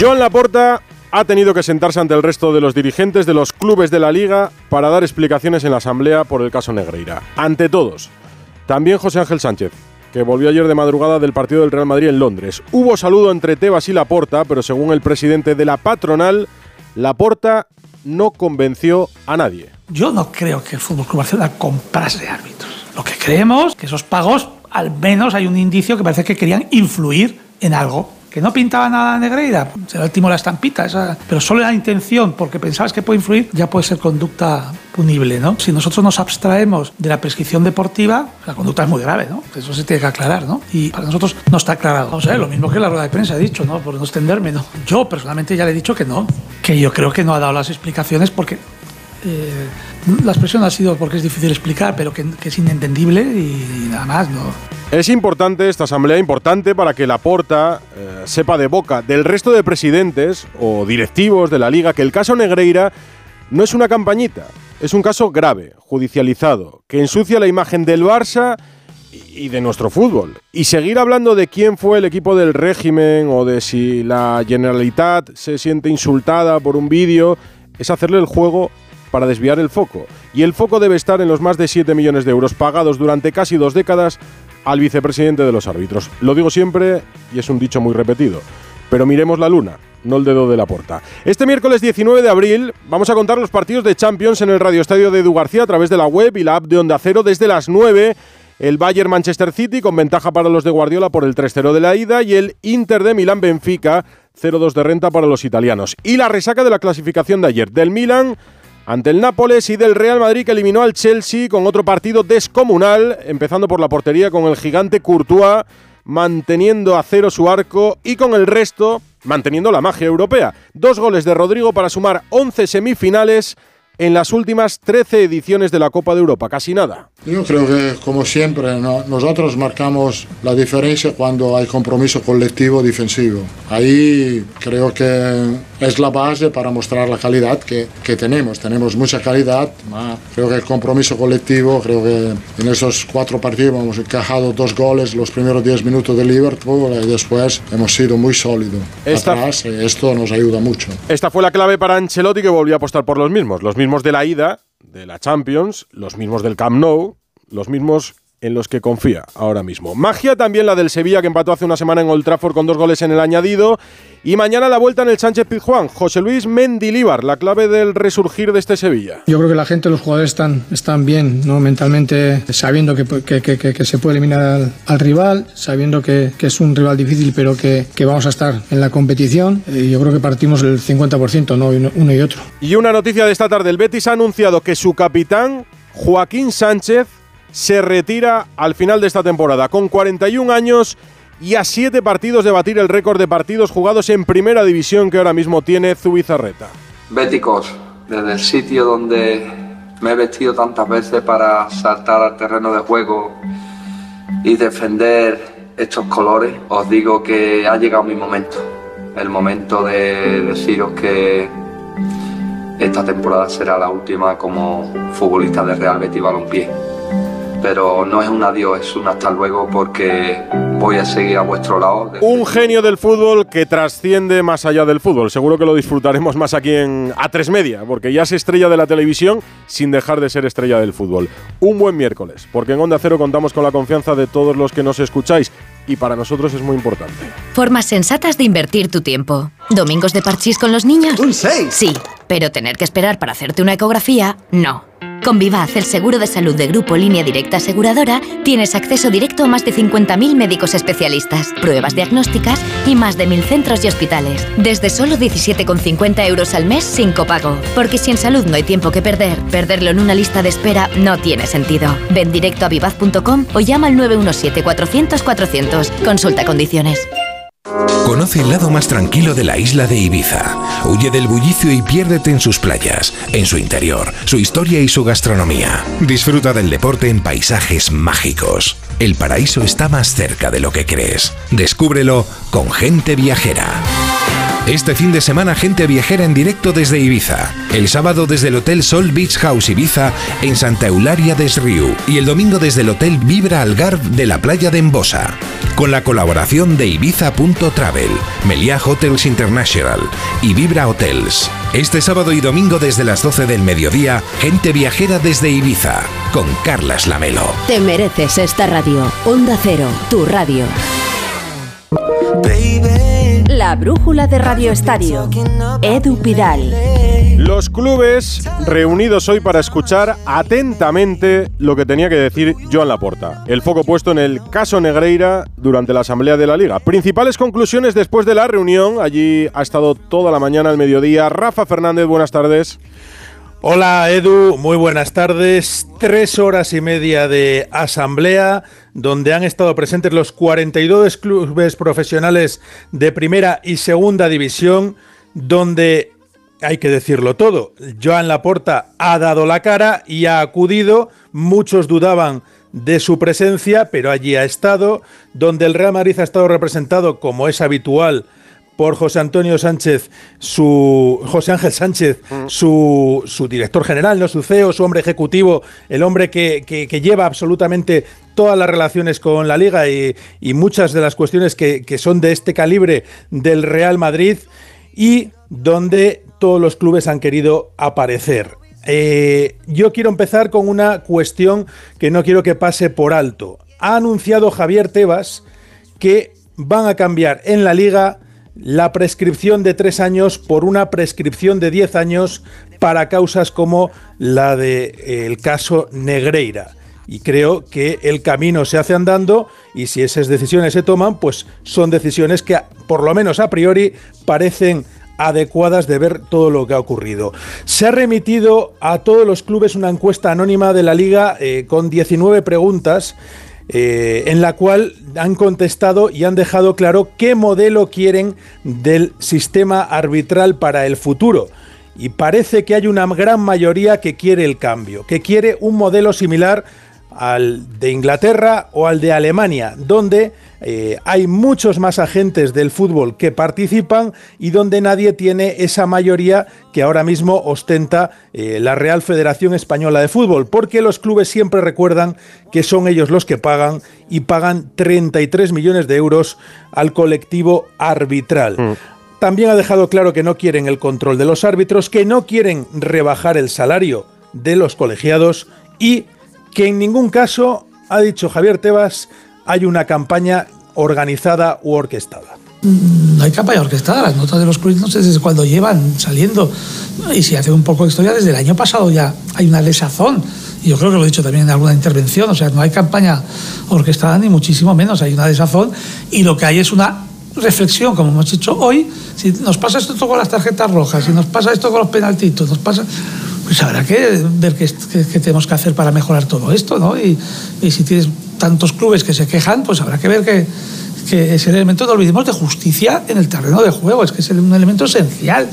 Joan Laporta ha tenido que sentarse ante el resto de los dirigentes de los clubes de la liga para dar explicaciones en la asamblea por el caso Negreira. Ante todos. También José Ángel Sánchez, que volvió ayer de madrugada del partido del Real Madrid en Londres. Hubo saludo entre Tebas y Laporta, pero según el presidente de la patronal, Laporta no convenció a nadie. Yo no creo que el Fútbol Club Barcelona comprase árbitros. Lo que creemos que esos pagos, al menos hay un indicio que parece que querían influir en algo que no pintaba nada Negreira, el timo la estampita, esa, pero solo la intención, porque pensabas que puede influir, ya puede ser conducta punible, ¿no? Si nosotros nos abstraemos de la prescripción deportiva, la conducta es muy grave, ¿no? Eso se tiene que aclarar, ¿no? Y para nosotros no está aclarado. O sea, lo mismo que la rueda de prensa he dicho, ¿no? Por no extenderme, ¿no? Yo personalmente ya le he dicho que no, que yo creo que no ha dado las explicaciones porque eh, la expresión ha sido porque es difícil explicar, pero que, es inentendible y, nada más, ¿no? Es importante esta asamblea, importante para que la Porta eh, sepa de boca del resto de presidentes o directivos de la liga que el caso Negreira no es una campañita, es un caso grave, judicializado, que ensucia la imagen del Barça y de nuestro fútbol. Y seguir hablando de quién fue el equipo del régimen o de si la Generalitat se siente insultada por un vídeo es hacerle el juego para desviar el foco. Y el foco debe estar en los más de 7 millones de euros pagados durante casi dos décadas al vicepresidente de los árbitros. Lo digo siempre y es un dicho muy repetido. Pero miremos la luna, no el dedo de la puerta. Este miércoles 19 de abril vamos a contar los partidos de Champions en el Radio Estadio de Edu García a través de la web y la app de Onda Cero desde las 9. El Bayern Manchester City con ventaja para los de Guardiola por el 3-0 de la ida y el Inter de Milán Benfica 0-2 de renta para los italianos. Y la resaca de la clasificación de ayer del Milán ante el Nápoles y del Real Madrid que eliminó al Chelsea con otro partido descomunal, empezando por la portería con el gigante Courtois manteniendo a cero su arco y con el resto manteniendo la magia europea. Dos goles de Rodrigo para sumar 11 semifinales en las últimas 13 ediciones de la Copa de Europa, casi nada. Yo creo que, como siempre, ¿no? nosotros marcamos la diferencia cuando hay compromiso colectivo defensivo. Ahí creo que es la base para mostrar la calidad que, que tenemos. Tenemos mucha calidad, creo que el compromiso colectivo, creo que en esos cuatro partidos hemos encajado dos goles los primeros 10 minutos de Liverpool y después hemos sido muy sólidos. Atrás, esto nos ayuda mucho. Esta fue la clave para Ancelotti que volvió a apostar por los mismos, los mismos de la ida, de la Champions, los mismos del Camp Nou, los mismos en los que confía ahora mismo. Magia también la del Sevilla que empató hace una semana en Old Trafford con dos goles en el añadido y mañana la vuelta en el Sánchez Pizjuán. José Luis Mendilíbar, la clave del resurgir de este Sevilla. Yo creo que la gente, los jugadores están, están bien, ¿no? mentalmente, sabiendo que, que- que- se puede eliminar al, al rival, sabiendo que, que es un rival difícil, pero que, que vamos a estar en la competición. Y yo creo que partimos el 50%, ¿no? uno uno y otro. Y una noticia de esta tarde, el Betis ha anunciado que su capitán, Joaquín Sánchez, se retira al final de esta temporada con 41 años y a 7 partidos de batir el récord de partidos jugados en primera división que ahora mismo tiene Zubizarreta. Béticos, desde el sitio donde me he vestido tantas veces para saltar al terreno de juego y defender estos colores, os digo que ha llegado mi momento. El momento de deciros que esta temporada será la última como futbolista de Real Betis Balompié. Pero no es un adiós, es un hasta luego porque voy a seguir a vuestro lado. Un genio del fútbol que trasciende más allá del fútbol. Seguro que lo disfrutaremos más aquí en A3 Media, porque ya es estrella de la televisión sin dejar de ser estrella del fútbol. Un buen miércoles, porque en Onda Cero contamos con la confianza de todos los que nos escucháis y para nosotros es muy importante. Formas sensatas de invertir tu tiempo. ¿Domingos de parchís con los niños? ¡Un 6! Sí, pero tener que esperar para hacerte una ecografía, no. Con Vivaz, el seguro de salud de Grupo Línea Directa Aseguradora, tienes acceso directo a más de 50.000 médicos especialistas, pruebas diagnósticas y más de 1.000 centros y hospitales. Desde solo 17,50 euros al mes sin copago. Porque si en salud no hay tiempo que perder, perderlo en una lista de espera no tiene sentido. Ven directo a vivaz.com o llama al 917-400-400. Consulta condiciones. Conoce el lado más tranquilo de la isla de Ibiza. Huye del bullicio y piérdete en sus playas, en su interior, su historia y su gastronomía. Disfruta del deporte en paisajes mágicos. El paraíso está más cerca de lo que crees. Descúbrelo con gente viajera. Este fin de semana gente viajera en directo desde Ibiza. El sábado desde el Hotel Sol Beach House Ibiza en Santa Eularia des Riu. Y el domingo desde el Hotel Vibra Algarve de la playa de Embosa. Con la colaboración de Ibiza.travel, Meliá Hotels International y Vibra Hotels. Este sábado y domingo desde las 12 del mediodía, gente viajera desde Ibiza. Con Carlas Lamelo. Te mereces esta radio. Onda Cero, tu radio. La brújula de Radio Estadio. Edu Pidal. Los clubes reunidos hoy para escuchar atentamente lo que tenía que decir Joan Laporta. El foco puesto en el caso Negreira durante la Asamblea de la Liga. Principales conclusiones después de la reunión. Allí ha estado toda la mañana al mediodía. Rafa Fernández, buenas tardes. Hola Edu, muy buenas tardes. Tres horas y media de asamblea donde han estado presentes los 42 clubes profesionales de primera y segunda división, donde hay que decirlo todo. Joan Laporta ha dado la cara y ha acudido. Muchos dudaban de su presencia, pero allí ha estado. Donde el Real Madrid ha estado representado, como es habitual, por José Antonio Sánchez, su José Ángel Sánchez, mm. su, su, director general, no su CEO, su hombre ejecutivo, el hombre que, que, lleva absolutamente todas las relaciones con la liga y, y muchas de las cuestiones que, que, son de este calibre del Real Madrid y donde todos los clubes han querido aparecer. Eh, yo quiero empezar con una cuestión que no quiero que pase por alto. Ha anunciado Javier Tebas que van a cambiar en la liga la prescripción de tres años por una prescripción de diez años para causas como la del eh, caso Negreira. Y creo que el camino se hace andando y si esas decisiones se toman, pues son decisiones que por lo menos a priori parecen adecuadas de ver todo lo que ha ocurrido. Se ha remitido a todos los clubes una encuesta anónima de la liga eh, con 19 preguntas eh, en la cual han contestado y han dejado claro qué modelo quieren del sistema arbitral para el futuro. Y parece que hay una gran mayoría que quiere el cambio, que quiere un modelo similar al de Inglaterra o al de Alemania, donde eh, hay muchos más agentes del fútbol que participan y donde nadie tiene esa mayoría que ahora mismo ostenta eh, la Real Federación Española de Fútbol, porque los clubes siempre recuerdan que son ellos los que pagan y pagan 33 millones de euros al colectivo arbitral. Mm. También ha dejado claro que no quieren el control de los árbitros, que no quieren rebajar el salario de los colegiados y que en ningún caso, ha dicho Javier Tebas, hay una campaña organizada u orquestada. Mm, no hay campaña orquestada, las notas de los sé desde cuándo llevan saliendo. Y si hace un poco de historia, desde el año pasado ya hay una desazón. Y yo creo que lo he dicho también en alguna intervención, o sea, no hay campaña orquestada ni muchísimo menos, hay una desazón. Y lo que hay es una reflexión, como hemos dicho hoy, si nos pasa esto con las tarjetas rojas, si nos pasa esto con los penaltitos, nos pasa pues habrá que ver qué, tenemos que hacer para mejorar todo esto, ¿no? Y, si tienes tantos clubes que se quejan, pues habrá que ver que, que es el elemento, no olvidemos, de justicia en el terreno de juego, es que es un elemento esencial.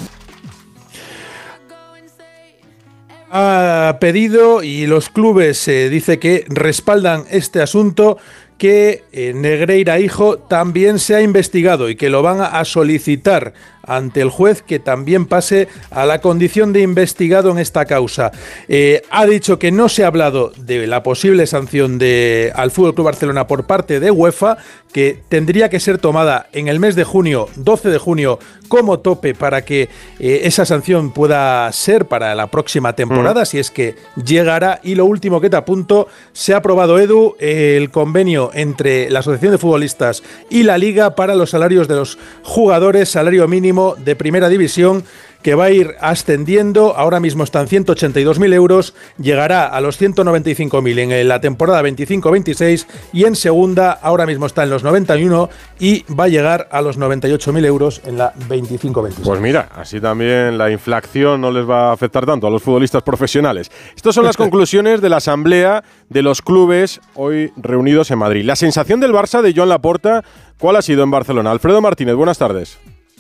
Ha pedido y los clubes se dice que respaldan este asunto que eh, Negreira Hijo también se ha investigado y que lo van a solicitar ante el juez que también pase a la condición de investigado en esta causa. Eh, ha dicho que no se ha hablado de la posible sanción de, al Fútbol Club Barcelona por parte de UEFA, que tendría que ser tomada en el mes de junio, 12 de junio, como tope para que eh, esa sanción pueda ser para la próxima temporada, mm. si es que llegará. Y lo último que te apunto, se ha aprobado, Edu, el convenio entre la Asociación de Futbolistas y la Liga para los salarios de los jugadores, salario mínimo de primera división que va a ir ascendiendo. Ahora mismo están 182.000 euros, llegará a los 195.000 en la temporada 25-26 y en segunda ahora mismo está en los 91 y va a llegar a los 98.000 euros en la 25-26. Pues mira, así también la inflación no les va a afectar tanto a los futbolistas profesionales. Estas son las conclusiones de la asamblea de los clubes hoy reunidos en Madrid. La sensación del Barça de Joan Laporta, ¿cuál ha sido en Barcelona? Alfredo Martínez, buenas tardes.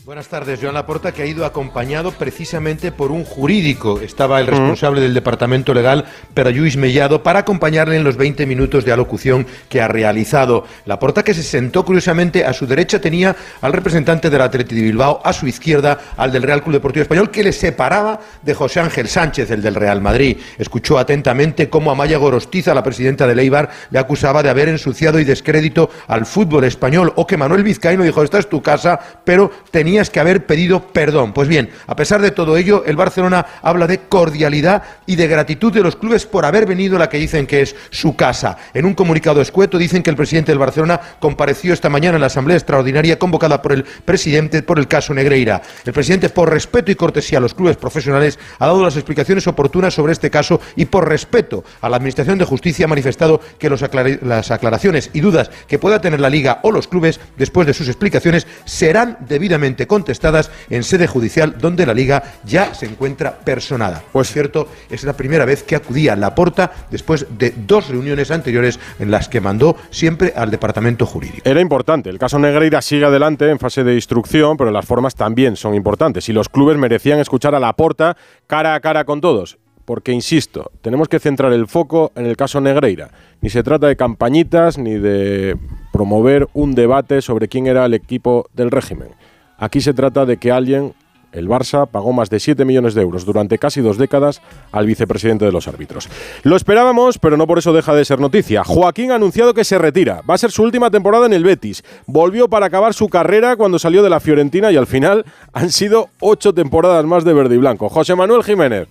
Buenas tardes, Joan Laporta, que ha ido acompañado precisamente por un jurídico. Estaba el responsable del departamento legal, Perayuis Mellado, para acompañarle en los 20 minutos de alocución que ha realizado. Laporta, que se sentó curiosamente a su derecha, tenía al representante del Atleti de Bilbao, a su izquierda al del Real Club Deportivo Español, que le separaba de José Ángel Sánchez, el del Real Madrid. Escuchó atentamente cómo Amaya Gorostiza, la presidenta de Leibar, le acusaba de haber ensuciado y descrédito al fútbol español, o que Manuel Vizcaíno dijo, esta es tu casa, pero tenía que haber pedido perdón. Pues bien, a pesar de todo ello, el Barcelona habla de cordialidad y de gratitud de los clubes por haber venido a la que dicen que es su casa. En un comunicado escueto dicen que el presidente del Barcelona compareció esta mañana en la asamblea extraordinaria convocada por el presidente por el caso Negreira. El presidente, por respeto y cortesía a los clubes profesionales, ha dado las explicaciones oportunas sobre este caso y por respeto a la Administración de Justicia ha manifestado que las aclaraciones y dudas que pueda tener la Liga o los clubes después de sus explicaciones serán debidamente contestadas en sede judicial donde la liga ya se encuentra personada. Pues cierto, es la primera vez que acudía a la porta después de dos reuniones anteriores en las que mandó siempre al departamento jurídico. Era importante. El caso Negreira sigue adelante en fase de instrucción, pero las formas también son importantes y los clubes merecían escuchar a la porta cara a cara con todos porque, insisto, tenemos que centrar el foco en el caso Negreira. Ni se trata de campañitas ni de promover un debate sobre quién era el equipo del régimen. Aquí se trata de que alguien, el Barça, pagó más de 7 millones de euros durante casi dos décadas al vicepresidente de los árbitros. Lo esperábamos, pero no por eso deja de ser noticia. Joaquín ha anunciado que se retira. Va a ser su última temporada en el Betis. Volvió para acabar su carrera cuando salió de la Fiorentina y al final han sido ocho temporadas más de verde y blanco. José Manuel Jiménez.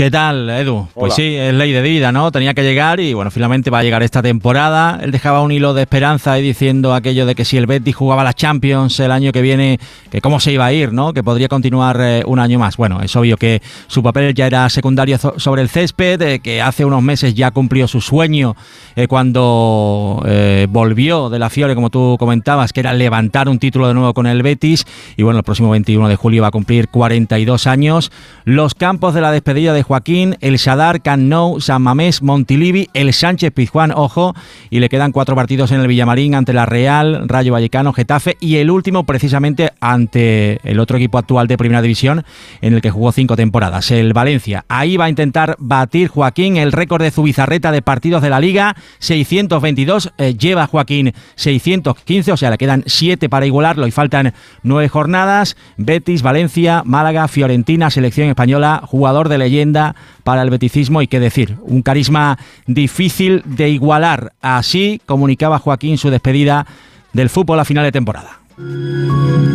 ¿Qué tal, Edu? Pues sí, es ley de vida, ¿no? Tenía que llegar y bueno, finalmente va a llegar esta temporada. Él dejaba un hilo de esperanza ahí diciendo aquello de que si el Betis jugaba la Champions el año que viene, que cómo se iba a ir, ¿no? Que podría continuar eh, un año más. Bueno, es obvio que su papel ya era secundario sobre el césped, eh, que hace unos meses ya cumplió su sueño eh, cuando volvió de la Fiore, como tú comentabas, que era levantar un título de nuevo con el Betis. Y bueno, el próximo 21 de julio va a cumplir 42 años. Los campos de la despedida de Joaquín, el Sadar, Can San Mamés, Montilivi, el Sánchez Pizjuán, ojo, y le quedan cuatro partidos en el Villamarín ante la Real, Rayo Vallecano, Getafe y el último precisamente ante el otro equipo actual de Primera División en el que jugó cinco temporadas, el Valencia. Ahí va a intentar batir Joaquín el récord de Zubizarreta de partidos de la Liga, 622, eh, lleva Joaquín 615, o sea, le quedan siete para igualarlo y faltan nueve jornadas. Betis, Valencia, Málaga, Fiorentina, selección española, jugador de leyenda para el beticismo y qué decir, un carisma difícil de igualar. Así comunicaba Joaquín su despedida del fútbol a final de temporada.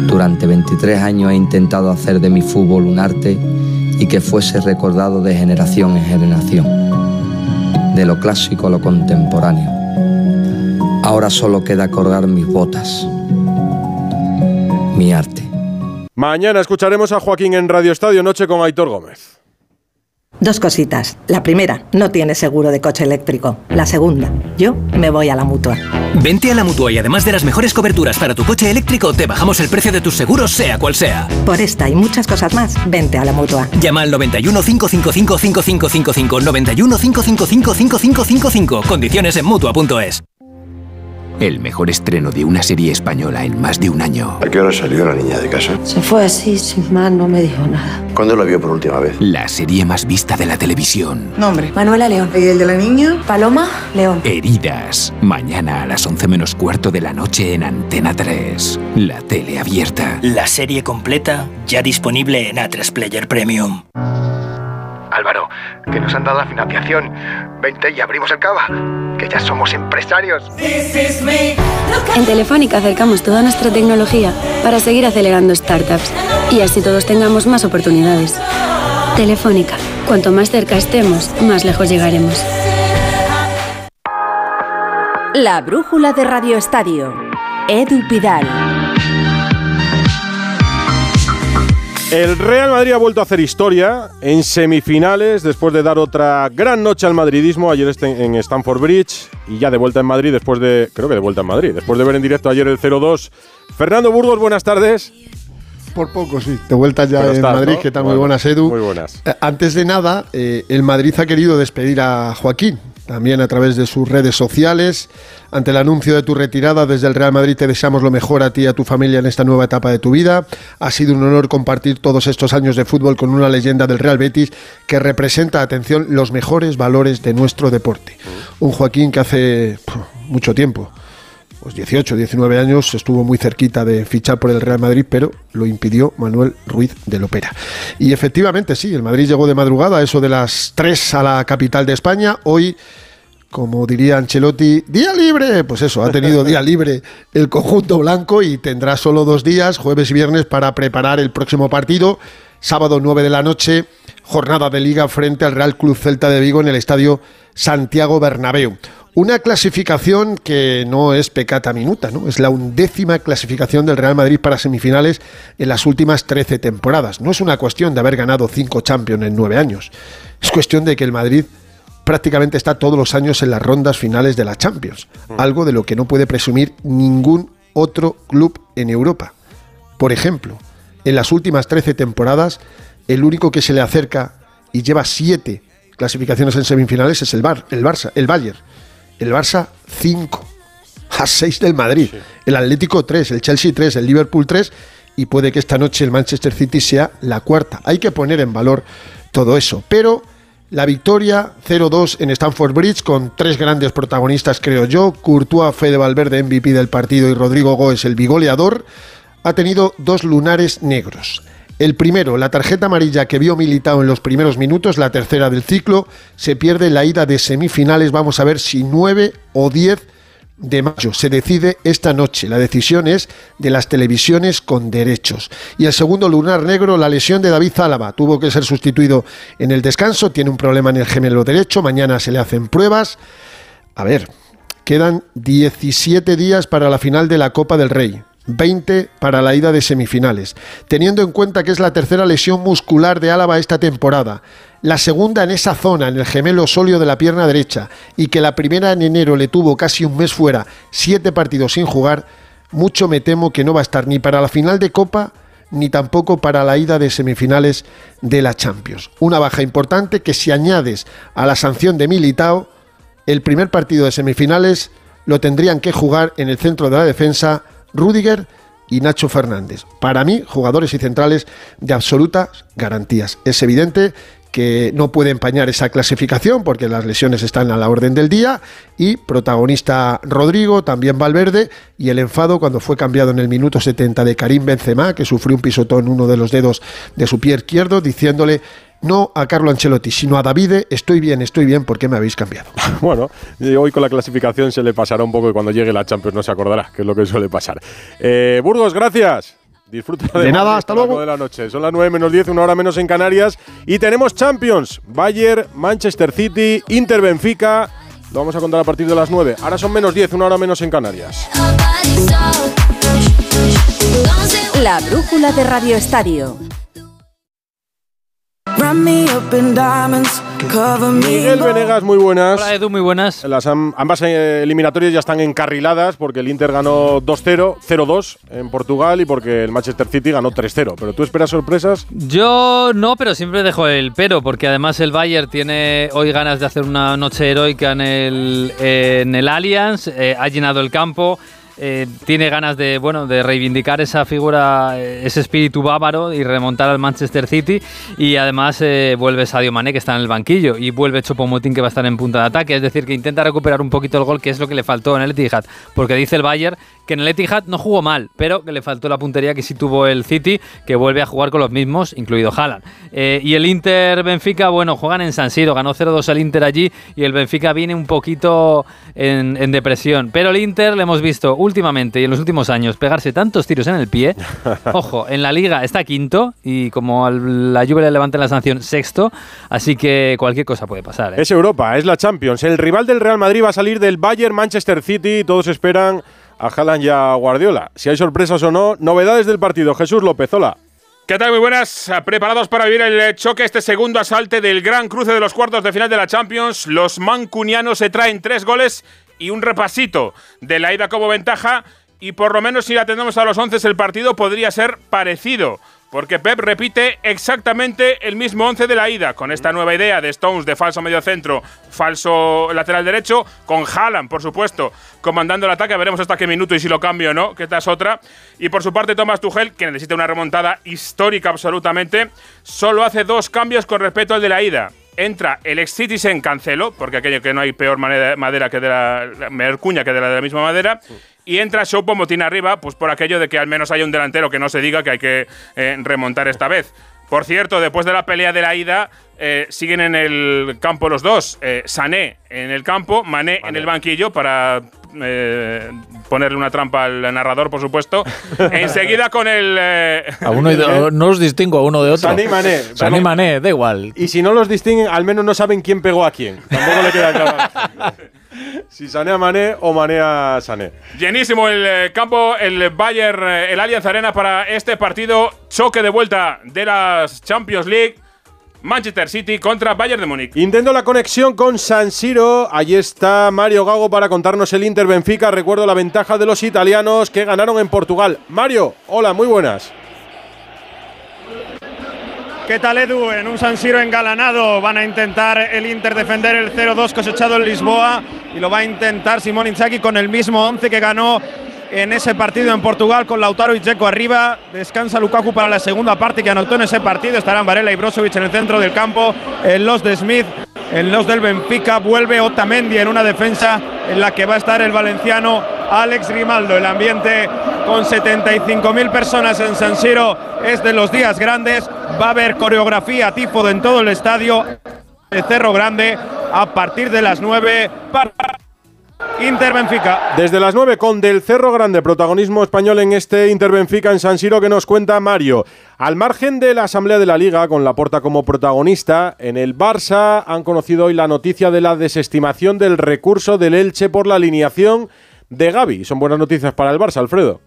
Durante 23 años he intentado hacer de mi fútbol un arte y que fuese recordado de generación en generación, de lo clásico a lo contemporáneo. Ahora solo queda colgar mis botas, mi arte. Mañana escucharemos a Joaquín en Radio Estadio Noche con Aitor Gómez. Dos cositas. La primera, no tienes seguro de coche eléctrico. La segunda, yo me voy a la mutua. Vente a la mutua y además de las mejores coberturas para tu coche eléctrico, te bajamos el precio de tus seguros, sea cual sea. Por esta y muchas cosas más, vente a la mutua. Llama al 91 555 5555 91 555 5555. Condiciones en mutua.es. El mejor estreno de una serie española en más de un año. ¿A qué hora salió la niña de casa? Se fue así, sin más, no me dijo nada. ¿Cuándo la vio por última vez? La serie más vista de la televisión. Nombre. Manuela León. ¿Y el de la niña? Paloma León. Heridas. Mañana a las 11 menos cuarto de la noche en Antena 3. La tele abierta. La serie completa ya disponible en A3 Player Premium. Álvaro, que nos han dado la financiación. Vente y abrimos el cava, que ya somos empresarios. En Telefónica acercamos toda nuestra tecnología para seguir acelerando startups y así todos tengamos más oportunidades. Telefónica, cuanto más cerca estemos, más lejos llegaremos. La brújula de Radio Estadio. Edu Pidal. El Real Madrid ha vuelto a hacer historia en semifinales después de dar otra gran noche al madridismo ayer este, en Stamford Bridge y ya de vuelta en Madrid después de, creo que de vuelta en Madrid, después de ver en directo ayer el 0-2. Fernando Burgos, buenas tardes. Por poco, sí. De vuelta ya en Madrid. ¿Qué tal? muy buenas, Edu. Muy buenas. Eh, antes de nada, eh, el Madrid ha querido despedir a Joaquín también a través de sus redes sociales. Ante el anuncio de tu retirada desde el Real Madrid te deseamos lo mejor a ti y a tu familia en esta nueva etapa de tu vida. Ha sido un honor compartir todos estos años de fútbol con una leyenda del Real Betis que representa, atención, los mejores valores de nuestro deporte. Un Joaquín que hace mucho tiempo pues 18, 19 años, estuvo muy cerquita de fichar por el Real Madrid, pero lo impidió Manuel Ruiz de Lopera. Y efectivamente, sí, el Madrid llegó de madrugada, eso de las 3 a la capital de España. Hoy, como diría Ancelotti, día libre. Pues eso, ha tenido día libre el conjunto blanco y tendrá solo dos días, jueves y viernes, para preparar el próximo partido. Sábado 9 de la noche, jornada de liga frente al Real Club Celta de Vigo en el estadio Santiago Bernabéu. Una clasificación que no es pecata minuta, ¿no? Es la undécima clasificación del Real Madrid para semifinales en las últimas 13 temporadas. No es una cuestión de haber ganado cinco Champions en nueve años. Es cuestión de que el Madrid prácticamente está todos los años en las rondas finales de la Champions. Mm. Algo de lo que no puede presumir ningún otro club en Europa. Por ejemplo, en las últimas 13 temporadas, el único que se le acerca y lleva siete clasificaciones en semifinales es el, Bar, el Barça, el Bayern el Barça 5 a 6 del Madrid, el Atlético 3, el Chelsea 3, el Liverpool 3 y puede que esta noche el Manchester City sea la cuarta. Hay que poner en valor todo eso, pero la victoria 0-2 en Stamford Bridge con tres grandes protagonistas, creo yo, Courtois, Fede Valverde, MVP del partido y Rodrigo Goes, el bigoleador, ha tenido dos lunares negros. El primero, la tarjeta amarilla que vio militado en los primeros minutos, la tercera del ciclo, se pierde la ida de semifinales. Vamos a ver si 9 o 10 de mayo. Se decide esta noche. La decisión es de las televisiones con derechos. Y el segundo lunar negro, la lesión de David Zálava. Tuvo que ser sustituido en el descanso. Tiene un problema en el gemelo derecho. Mañana se le hacen pruebas. A ver, quedan 17 días para la final de la Copa del Rey. 20 para la ida de semifinales, teniendo en cuenta que es la tercera lesión muscular de Álava esta temporada, la segunda en esa zona, en el gemelo sóleo de la pierna derecha, y que la primera en enero le tuvo casi un mes fuera, siete partidos sin jugar, mucho me temo que no va a estar ni para la final de Copa ni tampoco para la ida de semifinales de la Champions. Una baja importante que si añades a la sanción de Militao, el primer partido de semifinales lo tendrían que jugar en el centro de la defensa Rudiger y Nacho Fernández. Para mí, jugadores y centrales de absolutas garantías. Es evidente que no puede empañar esa clasificación porque las lesiones están a la orden del día y protagonista Rodrigo, también Valverde y el enfado cuando fue cambiado en el minuto 70 de Karim Benzema que sufrió un pisotón en uno de los dedos de su pie izquierdo diciéndole no a Carlo Ancelotti, sino a Davide, estoy bien, estoy bien, ¿por qué me habéis cambiado? bueno, hoy con la clasificación se le pasará un poco y cuando llegue la Champions no se acordará, que es lo que suele pasar. Eh, Burgos, gracias. Disfruta de, nada, hasta luego. de la noche. Son las 9 menos 10, una hora menos en Canarias. Y tenemos Champions. Bayern, Manchester City, Inter Benfica. Lo vamos a contar a partir de las 9. Ahora son menos 10, una hora menos en Canarias. La brújula de Radio Estadio. Miguel Venegas, muy buenas. Hola Edu, muy buenas. Las ambas eh, eliminatorias ya están encarriladas porque el Inter ganó 2-0, 0-2 en Portugal y porque el Manchester City ganó 3-0. ¿Pero tú esperas sorpresas? Yo no, pero siempre dejo el pero porque además el Bayern tiene hoy ganas de hacer una noche heroica en el, en el Allianz, eh, ha llenado el campo. Eh, tiene ganas de, bueno, de reivindicar esa figura, eh, ese espíritu bávaro y remontar al Manchester City. Y además eh, vuelve Sadio Mané, que está en el banquillo, y vuelve Chopomotín, que va a estar en punta de ataque. Es decir, que intenta recuperar un poquito el gol, que es lo que le faltó en el Etihad. Porque dice el Bayern que en el Etihad no jugó mal, pero que le faltó la puntería que sí tuvo el City, que vuelve a jugar con los mismos, incluido Haaland. y el Inter Benfica, bueno, juegan en San Siro, ganó 0-2 el Inter allí, y el Benfica viene un poquito en depresión. Pero el Inter le hemos visto últimamente y en los últimos años pegarse tantos tiros en el pie. Ojo, en la liga está quinto y como la Juve le levanta la sanción sexto, así que cualquier cosa puede pasar. ¿eh? Es Europa, es la Champions. El rival del Real Madrid va a salir del Bayern Manchester City. Todos esperan a Haaland y a Guardiola. Si hay sorpresas o no, novedades del partido. Jesús López, hola. ¿Qué tal? Muy buenas. Preparados para vivir el choque, este segundo asalte del gran cruce de los cuartos de final de la Champions. Los mancunianos se traen tres goles y un repasito de la ida como ventaja. Y por lo menos si atendemos a los 11 el partido podría ser parecido porque Pep repite exactamente el mismo 11 de la ida, con esta nueva idea de Stones de falso medio centro, falso lateral derecho, con Haaland, por supuesto, comandando el ataque. Veremos hasta qué minuto y si lo cambio o no, que esta es otra. Y por su parte, Thomas Tuchel, que necesita una remontada histórica absolutamente, solo hace dos cambios con respecto al de la ida entra el ex Citizen Cancelo, porque aquello que no hay peor madera que de la, la cuña que de la de la misma madera, y entra Shopo Motín arriba, pues por aquello de que al menos haya un delantero que no se diga que hay que eh, remontar esta vez. Por cierto, después de la pelea de la ida, eh, siguen en el campo los dos. Eh, Sané en el campo, Mané en el banquillo para eh, ponerle una trampa al narrador, por supuesto. Enseguida con el. a uno no os distingo a uno de otro. Sané y Mané. Sané Mané, da igual. Y si no los distinguen, al menos no saben quién pegó a quién. Tampoco le queda claro. si Sané a Mané o Mané a Sané. Llenísimo el campo, el Bayern, el Allianz Arena para este partido. Choque de vuelta de las Champions League. Manchester City contra Bayern de Múnich. Intento la conexión con San Siro. Allí está Mario Gago para contarnos el Inter Benfica. Recuerdo la ventaja de los italianos que ganaron en Portugal. Mario, hola, muy buenas. ¿Qué tal Edu? En un San Siro engalanado van a intentar el Inter defender el 0-2 cosechado en Lisboa y lo va a intentar Simón Inzaghi con el mismo 11 que ganó en ese partido en Portugal con Lautaro y Checo arriba. Descansa Lukaku para la segunda parte que anotó en ese partido. Estarán Varela y Brozovic en el centro del campo. En los de Smith, en los del Benfica. Vuelve Otamendi en una defensa en la que va a estar el valenciano Alex Grimaldo. El ambiente con 75.000 personas en San Siro es de los días grandes. Va a haber coreografía tifo en todo el estadio. El Cerro Grande a partir de las 9 para Inter Benfica. Desde las 9 con Del Cerro Grande, protagonismo español en este Inter Benfica en San Siro que nos cuenta Mario. Al margen de la Asamblea de la Liga, con Laporta como protagonista, en el Barça han conocido hoy la noticia de la desestimación del recurso del Elche por la alineación de Gaby. Son buenas noticias para el Barça, Alfredo.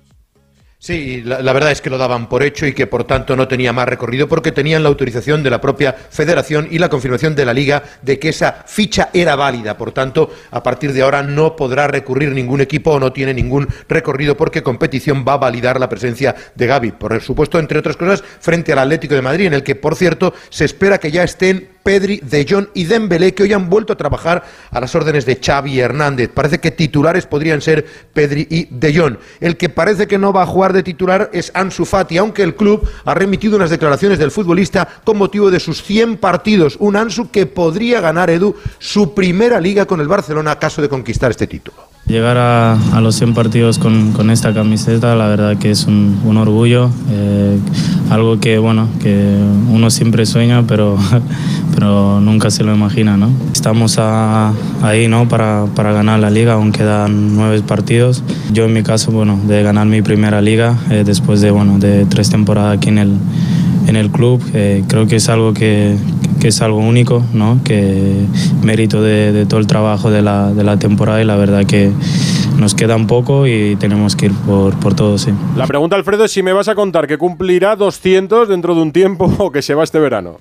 Sí, la, verdad es que lo daban por hecho y que por tanto no tenía más recorrido porque tenían la autorización de la propia federación y la confirmación de la liga de que esa ficha era válida. Por tanto, a partir de ahora no podrá recurrir ningún equipo o no tiene ningún recorrido porque competición va a validar la presencia de Gaby. Por supuesto, entre otras cosas, frente al Atlético de Madrid, en el que, por cierto, se espera que ya estén Pedri, De Jong y Dembélé, que hoy han vuelto a trabajar a las órdenes de Xavi Hernández. Parece que titulares podrían ser Pedri y De Jong. El que parece que no va a jugar de titular es Ansu Fati, aunque el club ha remitido unas declaraciones del futbolista con motivo de sus 100 partidos. Un Ansu que podría ganar, Edu, su primera liga con el Barcelona a caso de conquistar este título. Llegar a, los 100 partidos con, esta camiseta, la verdad que es un, orgullo, eh, algo que, bueno, que uno siempre sueña, pero, pero nunca se lo imagina. ¿no? Estamos ahí ¿no? Para, para, ganar la liga, aún quedan nueve partidos. Yo en mi caso, bueno, de ganar mi primera liga, eh, después de, bueno, de tres temporadas aquí en el, en el club, eh, creo que es algo que, que es algo único, ¿no? que mérito de, todo el trabajo de la, de la, temporada y la verdad que nos queda un poco y tenemos que ir por, por todo. Sí. La pregunta, Alfredo, es si me vas a contar que cumplirá 200 dentro de un tiempo o que se va este verano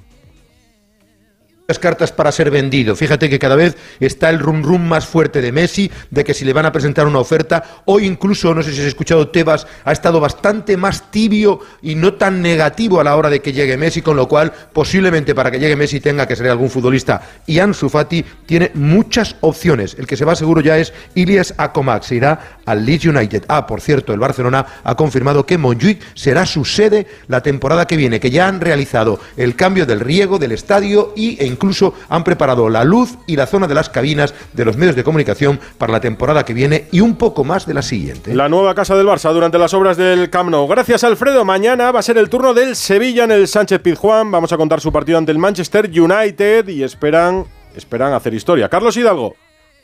cartas para ser vendido. Fíjate que cada vez está el rum rum más fuerte de Messi, de que si le van a presentar una oferta, hoy incluso, no sé si has escuchado, Tebas ha estado bastante más tibio y no tan negativo a la hora de que llegue Messi, con lo cual posiblemente para que llegue Messi tenga que ser algún futbolista. Y Ansu tiene muchas opciones. El que se va seguro ya es Ilias Akomak, irá al Leeds United. Ah, por cierto, el Barcelona ha confirmado que Montjuic será su sede la temporada que viene, que ya han realizado el cambio del riego del estadio y en incluso han preparado la luz y la zona de las cabinas de los medios de comunicación para la temporada que viene y un poco más de la siguiente. La nueva casa del Barça durante las obras del Camp Nou. Gracias Alfredo. Mañana va a ser el turno del Sevilla en el Sánchez Pizjuán. Vamos a contar su partido ante el Manchester United y esperan esperan hacer historia. Carlos Hidalgo.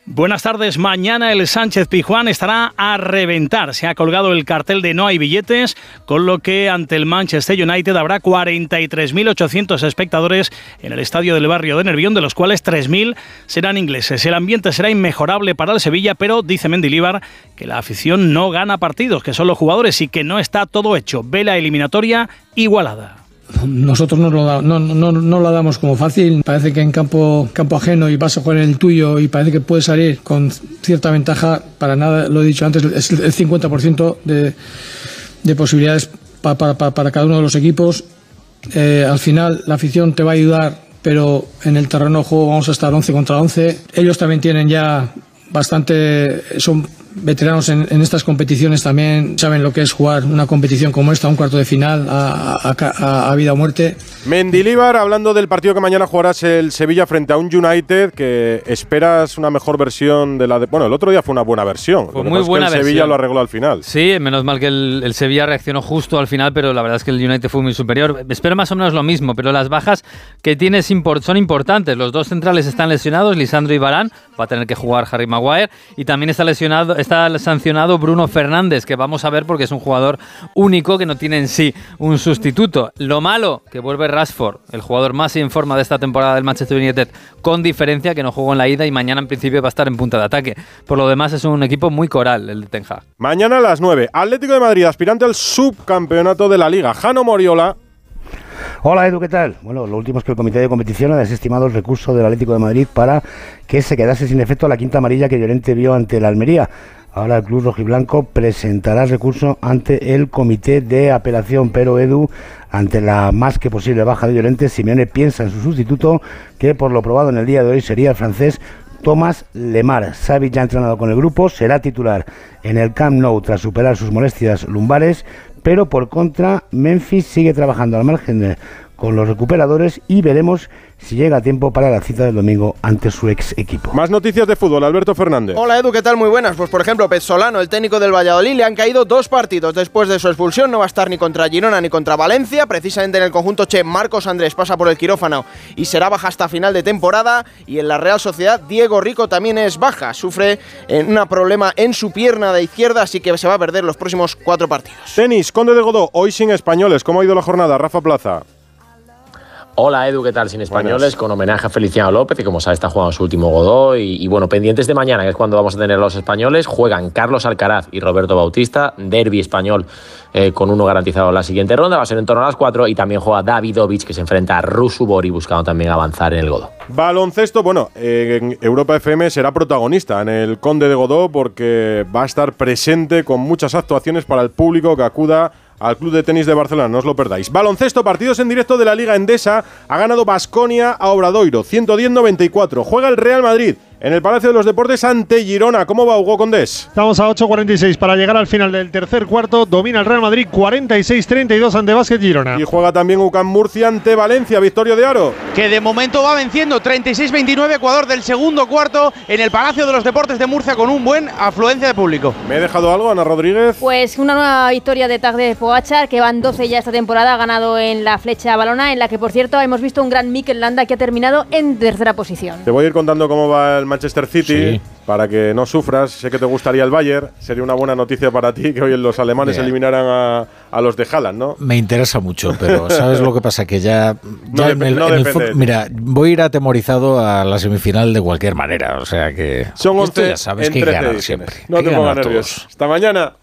Buenas tardes. Mañana el Sánchez Pijuán estará a reventar. Se ha colgado el cartel de no hay billetes, con lo que ante el Manchester United habrá 43.800 espectadores en el estadio del barrio de Nervión, de los cuales 3.000 serán ingleses. El ambiente será inmejorable para el Sevilla, pero dice Mendilibar que la afición no gana partidos, que son los jugadores y que no está todo hecho. Ve la eliminatoria igualada nosotros no lo, no, no, no lo damos como fácil. Parece que en campo, campo ajeno y vas a jugar en el tuyo y parece que puedes salir con cierta ventaja. Para nada, lo he dicho antes, es el 50% de, de posibilidades para, para, para cada uno de los equipos Eh, al final la afición te va a ayudar, pero en el terreno de juego vamos a estar 11 contra 11. Ellos también tienen ya bastante, son veteranos en, en, estas competiciones también saben lo que es jugar una competición como esta, un cuarto de final a, a, a, a vida o muerte. Mendilíbar, hablando del partido que mañana jugarás el Sevilla frente a un United que esperas una mejor versión de la de, bueno, el otro día fue una buena versión. Fue muy buena es que el Sevilla lo arregló al final. Sí, menos mal que el, el, Sevilla reaccionó justo al final, pero la verdad es que el United fue muy superior. Espero más o menos lo mismo, pero las bajas que tienes import son importantes. Los dos centrales están lesionados, Lisandro y Barán, va a tener que jugar Harry Maguire y también está lesionado está sancionado Bruno Fernández, que vamos a ver porque es un jugador único que no tiene en sí un sustituto. Lo malo, que vuelve Rashford, el jugador más en forma de esta temporada del Manchester United, con diferencia que no jugó en la ida y mañana en principio va a estar en punta de ataque. Por lo demás es un equipo muy coral el de Ten. Mañana a las 9, Atlético de Madrid, aspirante al subcampeonato de la Liga. Jano Moriola Hola Edu, ¿qué tal? Bueno, lo último es que el Comité de Competición ha desestimado el recurso del Atlético de Madrid para que se quedase sin efecto la quinta amarilla que Llorente vio ante la Almería. Ahora el Club Rojiblanco presentará recurso ante el Comité de Apelación, pero Edu, ante la más que posible baja de Llorente, Simeone piensa en su sustituto, que por lo probado en el día de hoy sería el francés Tomás Lemar. Xavi ya ha entrenado con el grupo, será titular en el Camp Nou tras superar sus molestias lumbares, pero por contra Memphis sigue trabajando al margen con los recuperadores y veremos si llega a tiempo para la cita del domingo ante su ex equipo. Más noticias de fútbol, Alberto Fernández. Hola Edu, ¿qué tal? Muy buenas. Pues por ejemplo, Pezzolano, el técnico del Valladolid, le han caído dos partidos después de su expulsión. No va a estar ni contra Girona ni contra Valencia. Precisamente en el conjunto Che, Marcos Andrés pasa por el quirófano y será baja hasta final de temporada. Y en la Real Sociedad, Diego Rico también es baja. Sufre un problema en su pierna de izquierda, así que se va a perder los próximos cuatro partidos. Tenis, Conde de Godó, hoy sin españoles. ¿Cómo ha ido la jornada? Rafa Plaza. Hola Edu, ¿qué tal? Sin españoles, Buenas. con homenaje a Feliciano López, que como sabes está jugando su último Godó. Y, y, bueno, pendientes de mañana, que es cuando vamos a tener los españoles, juegan Carlos Alcaraz y Roberto Bautista, derby español eh, con uno garantizado en la siguiente ronda, va a ser en torno a las 4. Y también juega Davidovich, que se enfrenta a Rusu Bori, buscando también avanzar en el Godó. Baloncesto, bueno, eh, Europa FM será protagonista en el Conde de Godó porque va a estar presente con muchas actuaciones para el público que acuda al Club de Tenis de Barcelona, no os lo perdáis. Baloncesto, partidos en directo de la Liga Endesa, ha ganado Basconia a Obradoiro, 110-94. Juega el Real Madrid en el Palacio de los Deportes ante Girona. ¿Cómo va Hugo Condés? Estamos a 8.46 para llegar al final del tercer cuarto. Domina el Real Madrid 46-32 ante Básquet Girona. Y juega también UCAM Murcia ante Valencia, Victorio de Aro. Que de momento va venciendo 36-29 Ecuador del segundo cuarto en el Palacio de los Deportes de Murcia con un buen afluencia de público. ¿Me he dejado algo, Ana Rodríguez? Pues una nueva victoria de Tag de Pogachar, que van 12 ya esta temporada, ha ganado en la flecha balona, en la que por cierto hemos visto un gran Mikel Landa que ha terminado en tercera posición. Te voy a ir contando cómo va el Manchester City. Sí para que no sufras. Sé que te gustaría el Bayern. Sería una buena noticia para ti que hoy los alemanes yeah. eliminaran a, a, los de Haaland, ¿no? Me interesa mucho, pero ¿sabes lo que pasa? Que ya. ya no en el, no en el mira, voy a ir atemorizado a la semifinal de cualquier manera. O sea que. Son 11 esto ya sabes que hay que ganar siempre. No hay te pongas nervioso. Hasta mañana.